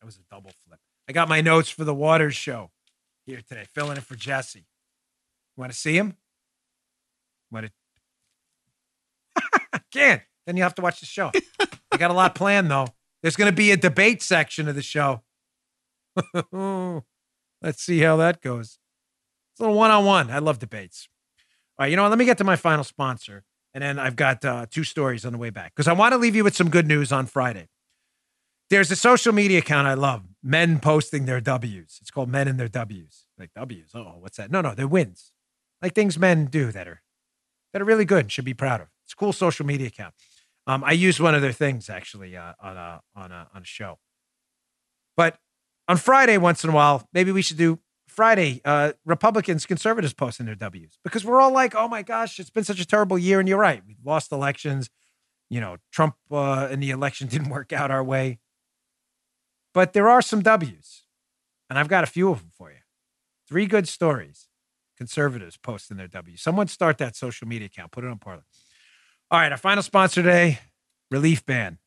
That was a double flip. I got my notes for the Watters show. here today, filling in for Jesse. Want to see him? Want to? Can't. Then you have to watch the show. I got a lot planned though. There's going to be a debate section of the show. Let's see how that goes. It's a little one on one. I love debates. All right, you know what? Let me get to my final sponsor. And then I've got uh, two stories on the way back because I want to leave you with some good news on Friday. There's a social media account I love, men posting their W's. It's called Men and Their W's. Like W's. Oh, what's that? No, no, they're wins. Like things men do that are that are really good and should be proud of. It's a cool social media account. Um, I use one of their things actually uh, on a on a on a show. But on Friday, once in a while, maybe we should do Friday, uh, Republicans, conservatives posting their W's because we're all like, oh my gosh, it's been such a terrible year. And you're right. We lost elections. You know, Trump uh, and the election didn't work out our way. But there are some W's. And I've got a few of them for you. Three good stories. Conservatives posting their W's. Someone start that social media account, put it on Parler. All right, our final sponsor today Relief Band.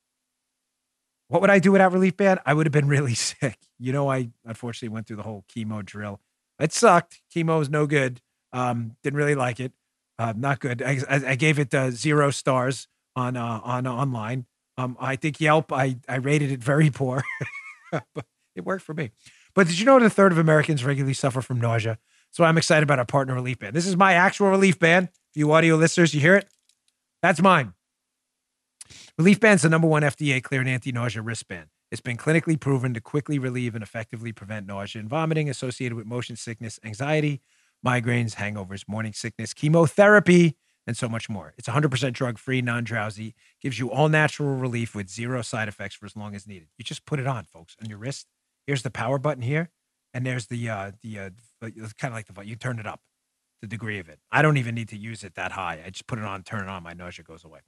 What would I do without Relief Band? I would have been really sick. You know, I unfortunately went through the whole chemo drill. It sucked. Chemo is no good. Um, didn't really like it. Uh, not good. I, I, I gave it uh, zero stars on uh, on online. Um, I think Yelp. I I rated it very poor, but it worked for me. But did you know that a third of Americans regularly suffer from nausea? So I'm excited about our partner Relief Band. This is my actual Relief Band. For you audio listeners, you hear it? That's mine. Relief Band's the number one FDA cleared anti nausea wristband. It's been clinically proven to quickly relieve and effectively prevent nausea and vomiting associated with motion sickness, anxiety, migraines, hangovers, morning sickness, chemotherapy, and so much more. It's 100% drug free, non drowsy, gives you all natural relief with zero side effects for as long as needed. You just put it on, folks, on your wrist. Here's the power button here, and there's the uh, the uh, kind of like the you turn it up, the degree of it. I don't even need to use it that high. I just put it on, turn it on, my nausea goes away.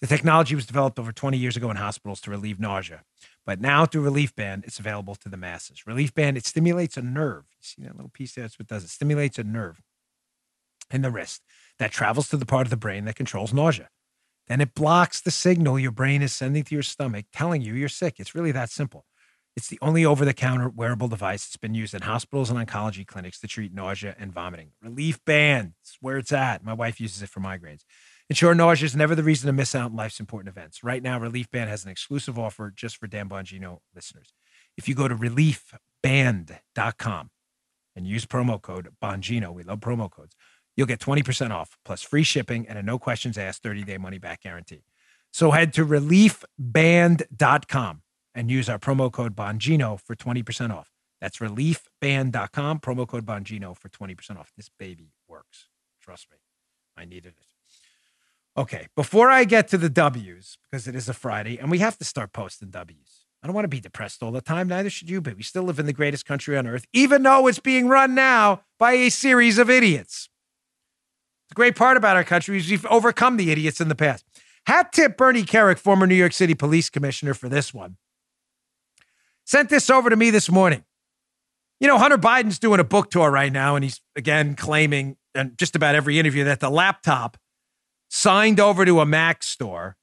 The technology was developed over 20 years ago in hospitals to relieve nausea, but now through Relief Band, it's available to the masses. Relief Band, it stimulates a nerve. You see that little piece there? That's what it does. It stimulates a nerve in the wrist that travels to the part of the brain that controls nausea. Then it blocks the signal your brain is sending to your stomach telling you you're sick. It's really that simple. It's the only over the counter wearable device that's been used in hospitals and oncology clinics to treat nausea and vomiting. Relief Band, it's where it's at. My wife uses it for migraines. Ensure nausea is never the reason to miss out on life's important events. Right now, Relief Band has an exclusive offer just for Dan Bongino listeners. If you go to reliefband.com and use promo code Bongino, we love promo codes, you'll get 20% off plus free shipping and a no questions asked 30 day money back guarantee. So head to reliefband.com and use our promo code Bongino for 20% off. That's reliefband.com, promo code Bongino for 20% off. This baby works. Trust me, I needed it. Okay, before I get to the W's, because it is a Friday and we have to start posting W's. I don't want to be depressed all the time. Neither should you but We still live in the greatest country on earth, even though it's being run now by a series of idiots. The great part about our country is we've overcome the idiots in the past. Hat tip Bernie Kerik, former New York City police commissioner, for this one. Sent this over to me this morning. You know, Hunter Biden's doing a book tour right now, and he's again claiming, and just about every interview, that the laptop signed over to a Mac store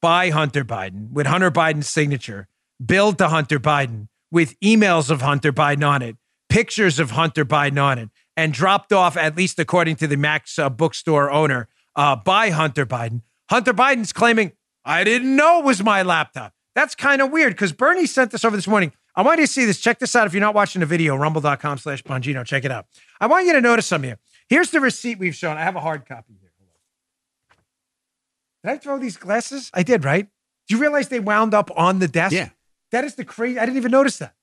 by Hunter Biden with Hunter Biden's signature, billed to Hunter Biden with emails of Hunter Biden on it, pictures of Hunter Biden on it, and dropped off, at least according to the Mac's uh, bookstore owner, uh, by Hunter Biden. Hunter Biden's claiming, I didn't know it was my laptop. That's kind of weird because Bernie sent this over this morning. I want you to see this. Check this out. If you're not watching the video, rumble.com slash Bongino. Check it out. I want you to notice something here. Here's the receipt we've shown. I have a hard copy here. Did I throw these glasses? I did, right? Do you realize they wound up on the desk? Yeah. That is the crazy. I didn't even notice that.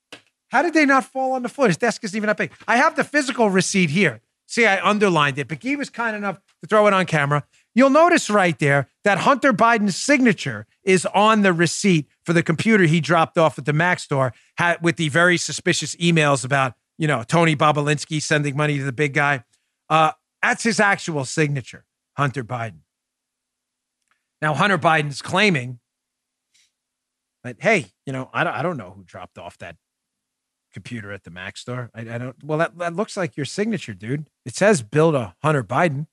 How did they not fall on the floor? His desk isn't even that big. I have the physical receipt here. See, I underlined it, but he was kind enough to throw it on camera. You'll notice right there that Hunter Biden's signature is on the receipt for the computer he dropped off at the Mac store with the very suspicious emails about, you know, Tony Bobulinski sending money to the big guy. Uh, that's his actual signature, Hunter Biden. Now, Hunter Biden's claiming that, hey, you know, I don't, I don't know who dropped off that computer at the Mac store. I, I don't, well, that, that looks like your signature, dude. It says build a Hunter Biden,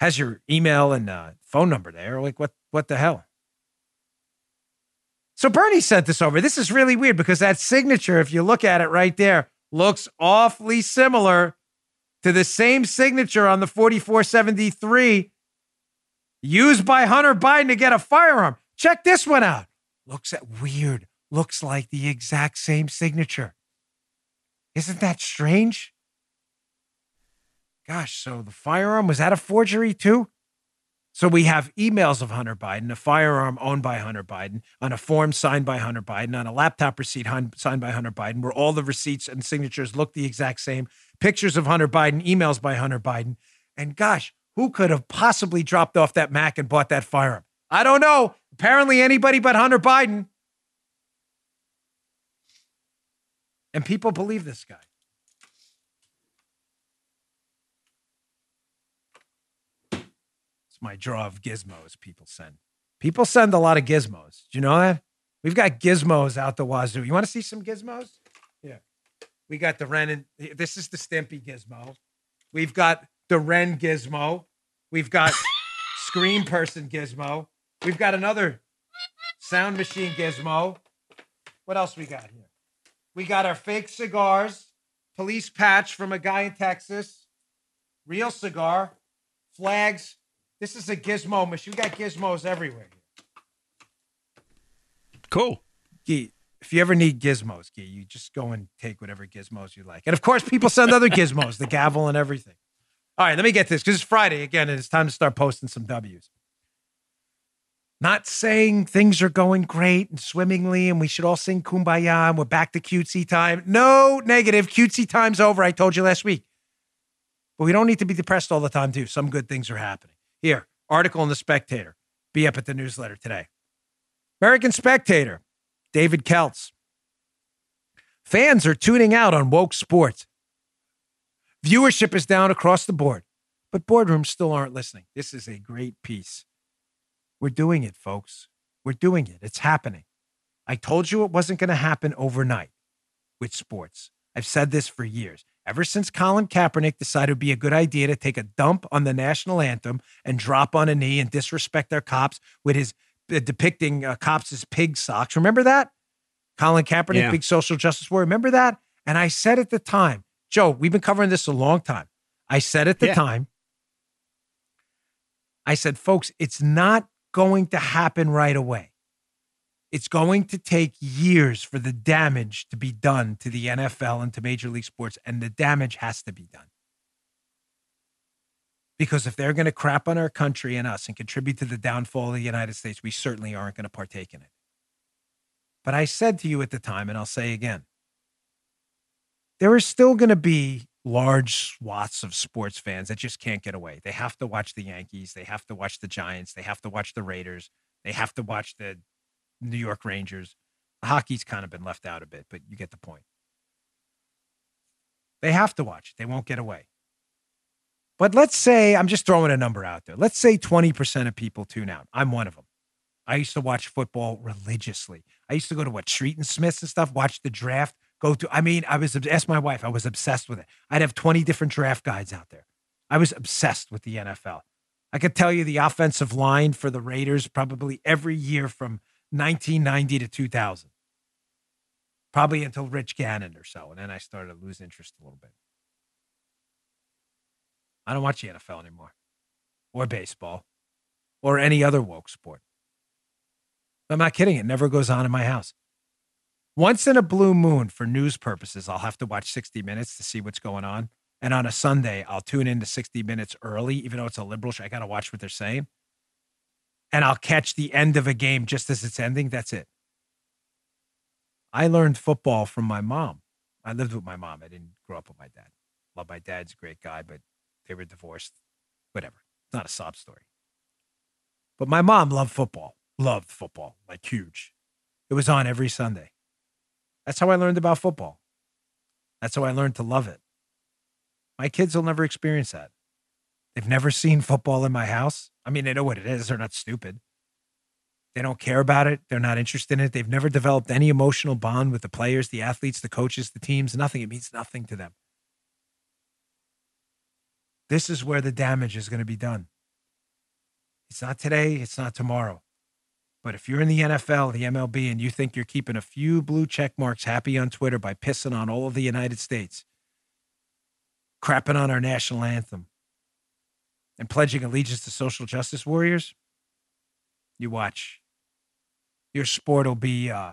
has your email and uh, phone number there. Like, what, what the hell? So Bernie sent this over. This is really weird because that signature, if you look at it right there looks awfully similar to the same signature on the 4473 used by Hunter Biden to get a firearm. Check this one out. Looks at weird. Looks like the exact same signature. Isn't that strange? Gosh, so the firearm was that a forgery too? So we have emails of Hunter Biden, a firearm owned by Hunter Biden, on a form signed by Hunter Biden, on a laptop receipt signed by Hunter Biden, where all the receipts and signatures look the exact same, pictures of Hunter Biden, emails by Hunter Biden. And gosh, who could have possibly dropped off that Mac and bought that firearm? I don't know. Apparently, anybody but Hunter Biden. And people believe this guy. It's my draw of gizmos people send. People send a lot of gizmos. Do you know that? We've got gizmos out the wazoo. You want to see some gizmos? Yeah. We got the Ren and this is the Stimpy gizmo. We've got the Ren gizmo. We've got Screen Person gizmo. We've got another Sound Machine gizmo. What else we got here? We got our fake cigars, police patch from a guy in Texas, real cigar, flags, this is a gizmo machine. We got gizmos everywhere. Cool. Gee, if you ever need gizmos, Gee, you just go and take whatever gizmos you like. And of course, people send other gizmos, the gavel and everything. All right, let me get this because it's Friday again, and it's time to start posting some W's. Not saying things are going great and swimmingly, and we should all sing kumbaya and we're back to cutesy time. No negative. Cutesy time's over. I told you last week. But we don't need to be depressed all the time, too. Some good things are happening. Here, article in the Spectator. Be up at the newsletter today. American Spectator, David Keltz. Fans are tuning out on woke sports. Viewership is down across the board, but boardrooms still aren't listening. This is a great piece. We're doing it, folks. We're doing it. It's happening. I told you it wasn't going to happen overnight with sports. I've said this for years ever since Colin Kaepernick decided it would be a good idea to take a dump on the national anthem and drop on a knee and disrespect our cops with his uh, depicting uh, cops as pig socks. Remember that? Colin Kaepernick, yeah. big social justice warrior. Remember that? And I said at the time, Joe, we've been covering this a long time. I said at the yeah. time, I said, folks, it's not going to happen right away. It's going to take years for the damage to be done to the NFL and to Major League Sports, and the damage has to be done. Because if they're going to crap on our country and us and contribute to the downfall of the United States, we certainly aren't going to partake in it. But I said to you at the time, and I'll say again, there is still going to be large swaths of sports fans that just can't get away. They have to watch the Yankees, they have to watch the Giants, they have to watch the Raiders, they have to watch the New York Rangers. The hockey's kind of been left out a bit, but you get the point. They have to watch. They won't get away. But let's say, I'm just throwing a number out there. Let's say 20% of people tune out. I'm one of them. I used to watch football religiously. I used to go to what, Street and Smiths and stuff, watch the draft, go to, I mean, I was, ask my wife, I was obsessed with it. I'd have 20 different draft guides out there. I was obsessed with the NFL. I could tell you the offensive line for the Raiders probably every year from 1990 to 2000. Probably until Rich Gannon or so. And then I started to lose interest a little bit. I don't watch the NFL anymore or baseball or any other woke sport. I'm not kidding. It never goes on in my house. Once in a blue moon, for news purposes, I'll have to watch 60 Minutes to see what's going on. And on a Sunday, I'll tune in to 60 Minutes early, even though it's a liberal show. I got to watch what they're saying and I'll catch the end of a game just as it's ending. That's it. I learned football from my mom. I lived with my mom. I didn't grow up with my dad. Love my dad's a great guy, but they were divorced. Whatever. It's not a sob story. But my mom loved football, loved football, like huge. It was on every Sunday. That's how I learned about football. That's how I learned to love it. My kids will never experience that. They've never seen football in my house. I mean, they know what it is. They're not stupid. They don't care about it. They're not interested in it. They've never developed any emotional bond with the players, the athletes, the coaches, the teams, nothing. It means nothing to them. This is where the damage is going to be done. It's not today, it's not tomorrow. But if you're in the NFL, the MLB, and you think you're keeping a few blue check marks happy on Twitter by pissing on all of the United States, crapping on our national anthem, and pledging allegiance to social justice warriors, you watch. Your sport will be uh,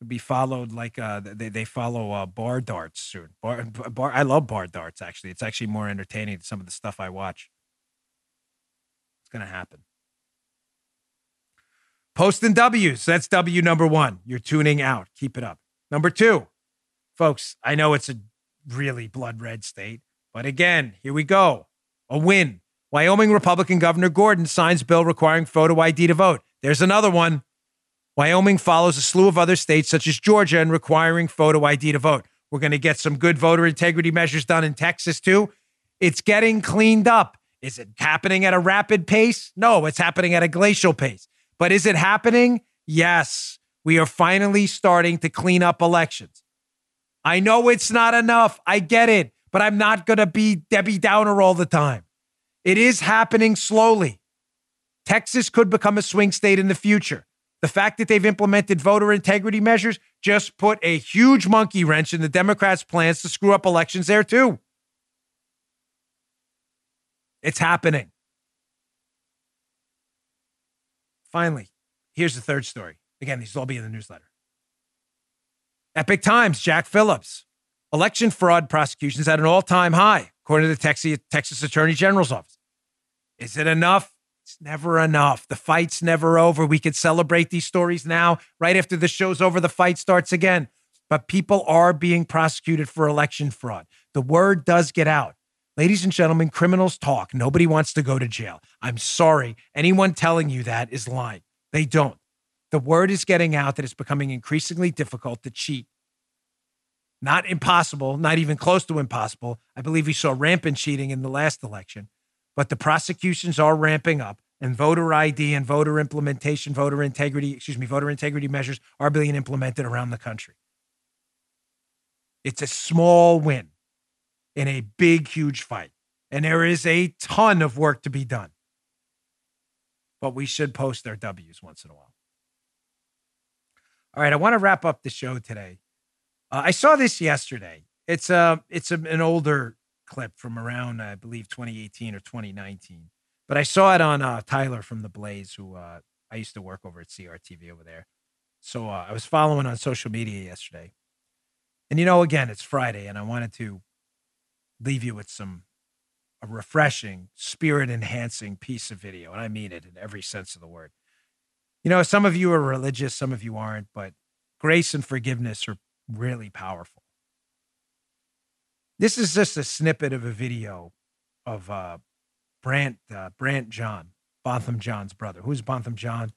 will be followed like uh, they they follow uh, bar darts soon. Bar, bar I love bar darts. Actually, it's actually more entertaining than some of the stuff I watch. It's gonna happen. Posting W's. That's W number one. You're tuning out. Keep it up. Number two, folks, I know it's a really blood red state, but again, here we go. A win. Wyoming Republican Governor Gordon signs bill requiring photo ID to vote. There's another one. Wyoming follows a slew of other states, such as Georgia, in requiring photo ID to vote. We're going to get some good voter integrity measures done in Texas, too. It's getting cleaned up. Is it happening at a rapid pace? No, it's happening at a glacial pace. But is it happening? Yes. We are finally starting to clean up elections. I know it's not enough. I get it, but I'm not going to be Debbie Downer all the time. It is happening slowly. Texas could become a swing state in the future. The fact that they've implemented voter integrity measures just put a huge monkey wrench in the Democrats' plans to screw up elections there, too. It's happening. Finally, here's the third story. Again, these will all be in the newsletter. Epoch Times, Jack Phillips. Election fraud prosecutions at an all time high, according to the Texas, Texas Attorney General's office. Is it enough? It's never enough. The fight's never over. We could celebrate these stories now. Right after the show's over, the fight starts again. But people are being prosecuted for election fraud. The word does get out. Ladies and gentlemen, criminals talk. Nobody wants to go to jail. I'm sorry. Anyone telling you that is lying. They don't. The word is getting out that it's becoming increasingly difficult to cheat. Not impossible, not even close to impossible. I believe we saw rampant cheating in the last election, but the prosecutions are ramping up and voter ID and voter implementation, voter integrity, excuse me, voter integrity measures are being implemented around the country. It's a small win in a big, huge fight. And there is a ton of work to be done. But we should post their W's once in a while. All right, I want to wrap up the show today. Uh, I saw this yesterday. It's a uh, it's a, an older clip from around I believe 2018 or 2019, but I saw it on uh, Tyler from the Blaze, who uh, I used to work over at CRTV over there. So uh, I was following on social media yesterday, and you know, again, it's Friday, and I wanted to leave you with some a refreshing, spirit enhancing piece of video. And I mean it in every sense of the word. You know, some of you are religious, some of you aren't, but grace and forgiveness are really powerful. This is just a snippet of a video of uh, Brandt, uh, Brandt Jean, Botham Jean's brother. Who's Botham John?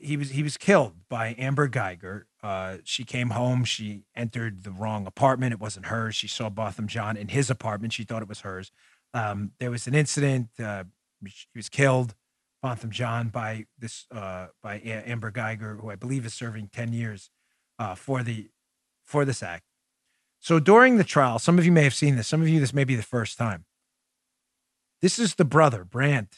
he was he was killed by Amber Guyger. Uh, she came home. She entered the wrong apartment. It wasn't hers. She saw Botham Jean in his apartment. She thought it was hers. Um, there was an incident. Uh, he was killed, Botham Jean, by this uh, by Amber Guyger, who I believe is serving ten years uh, for the for this act. So during the trial, some of you may have seen this. Some of you, this may be the first time. This is the brother, Brandt,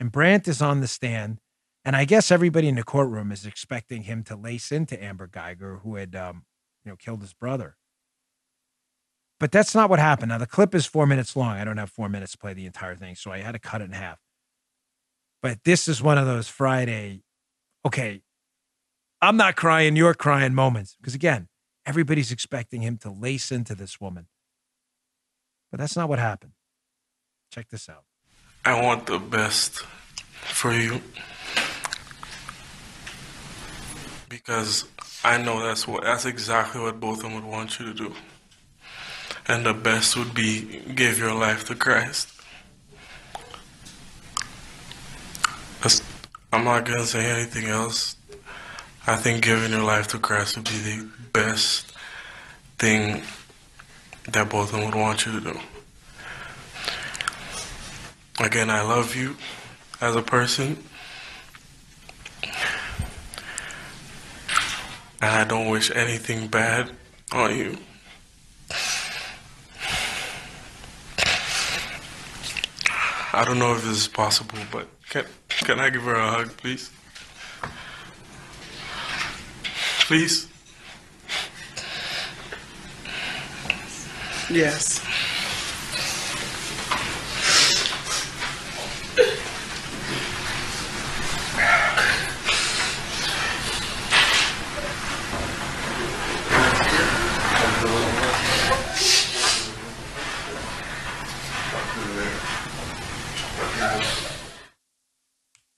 and Brandt is on the stand and I guess everybody in the courtroom is expecting him to lace into Amber Guyger, who had, um, you know, killed his brother. But that's not what happened. Now the clip is four minutes long. I don't have four minutes to play the entire thing, so I had to cut it in half. But this is one of those Friday, okay, I'm not crying, you're crying moments. Because again, everybody's expecting him to lace into this woman. But that's not what happened. Check this out. I want the best for you. Because I know that's what that's exactly what both of them would want you to do. And the best would be give your life to Christ. I'm not gonna say anything else. I think giving your life to Christ would be the best thing that both of them would want you to do. Again, I love you as a person. and I don't wish anything bad on you. I don't know if this is possible, but can can I give her a hug, please? Please. Yes.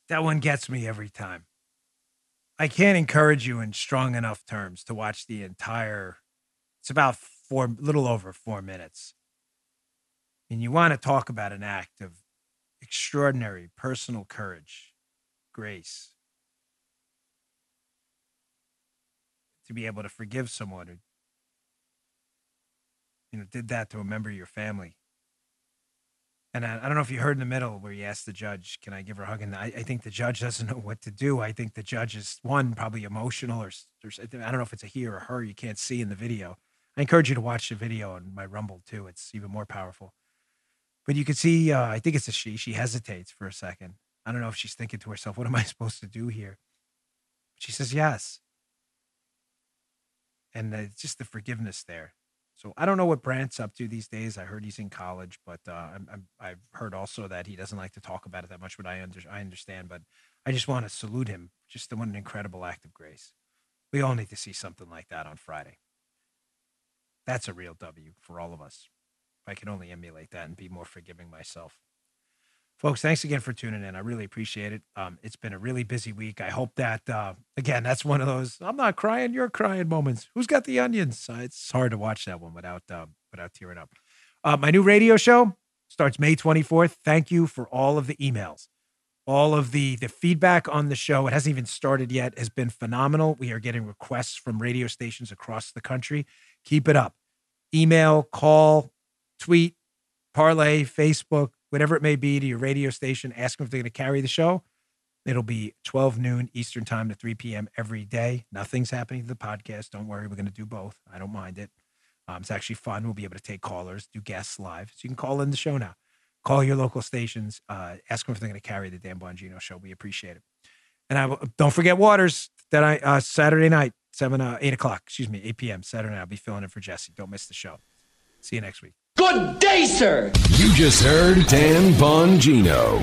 That one gets me every time. I can't encourage you in strong enough terms to watch the entire. It's about four, little over four minutes. And you want to talk about an act of extraordinary personal courage, grace, to be able to forgive someone who, you know, did that to a member of your family. And I, I don't know if you heard in the middle where you asked the judge, "Can I give her a hug?" And I, I think the judge doesn't know what to do. I think the judge is one probably emotional, or, or I don't know if it's a he or a her. You can't see in the video. I encourage you to watch the video on my Rumble too. It's even more powerful. But you can see, uh, I think it's a she. She hesitates for a second. I don't know if she's thinking to herself, "What am I supposed to do here?" But She says yes, and uh, just the forgiveness there. So I don't know what Brandt's up to these days. I heard he's in college, but uh, I'm, I'm, I've heard also that he doesn't like to talk about it that much. But I, under, I understand. But I just want to salute him. Just what an incredible act of grace. We all need to see something like that on Friday. That's a real W for all of us. I can only emulate that and be more forgiving myself. Folks, thanks again for tuning in. I really appreciate it. Um, it's been a really busy week. I hope that, uh, again, that's one of those I'm not crying, you're crying moments. Who's got the onions? Uh, it's hard to watch that one without uh, without tearing up. Uh, my new radio show starts May 24th. Thank you for all of the emails. All of the the feedback on the show, it hasn't even started yet, has been phenomenal. We are getting requests from radio stations across the country. Keep it up. Email, call, tweet, Parler, Facebook, whatever it may be, to your radio station. Ask them if they're going to carry the show. It'll be 12 noon Eastern time to 3 p.m. every day. Nothing's happening to the podcast. Don't worry. We're going to do both. I don't mind it. Um, it's actually fun. We'll be able to take callers, do guests live. So you can call in the show now. Call your local stations. Uh, ask them if they're going to carry the Dan Bongino show. We appreciate it. And I will, don't forget Watters that I uh, Saturday night, seven uh, eight o'clock. Excuse me, eight p.m. Saturday night. I'll be filling in for Jesse. Don't miss the show. See you next week. Good day, sir. You just heard Dan Bongino.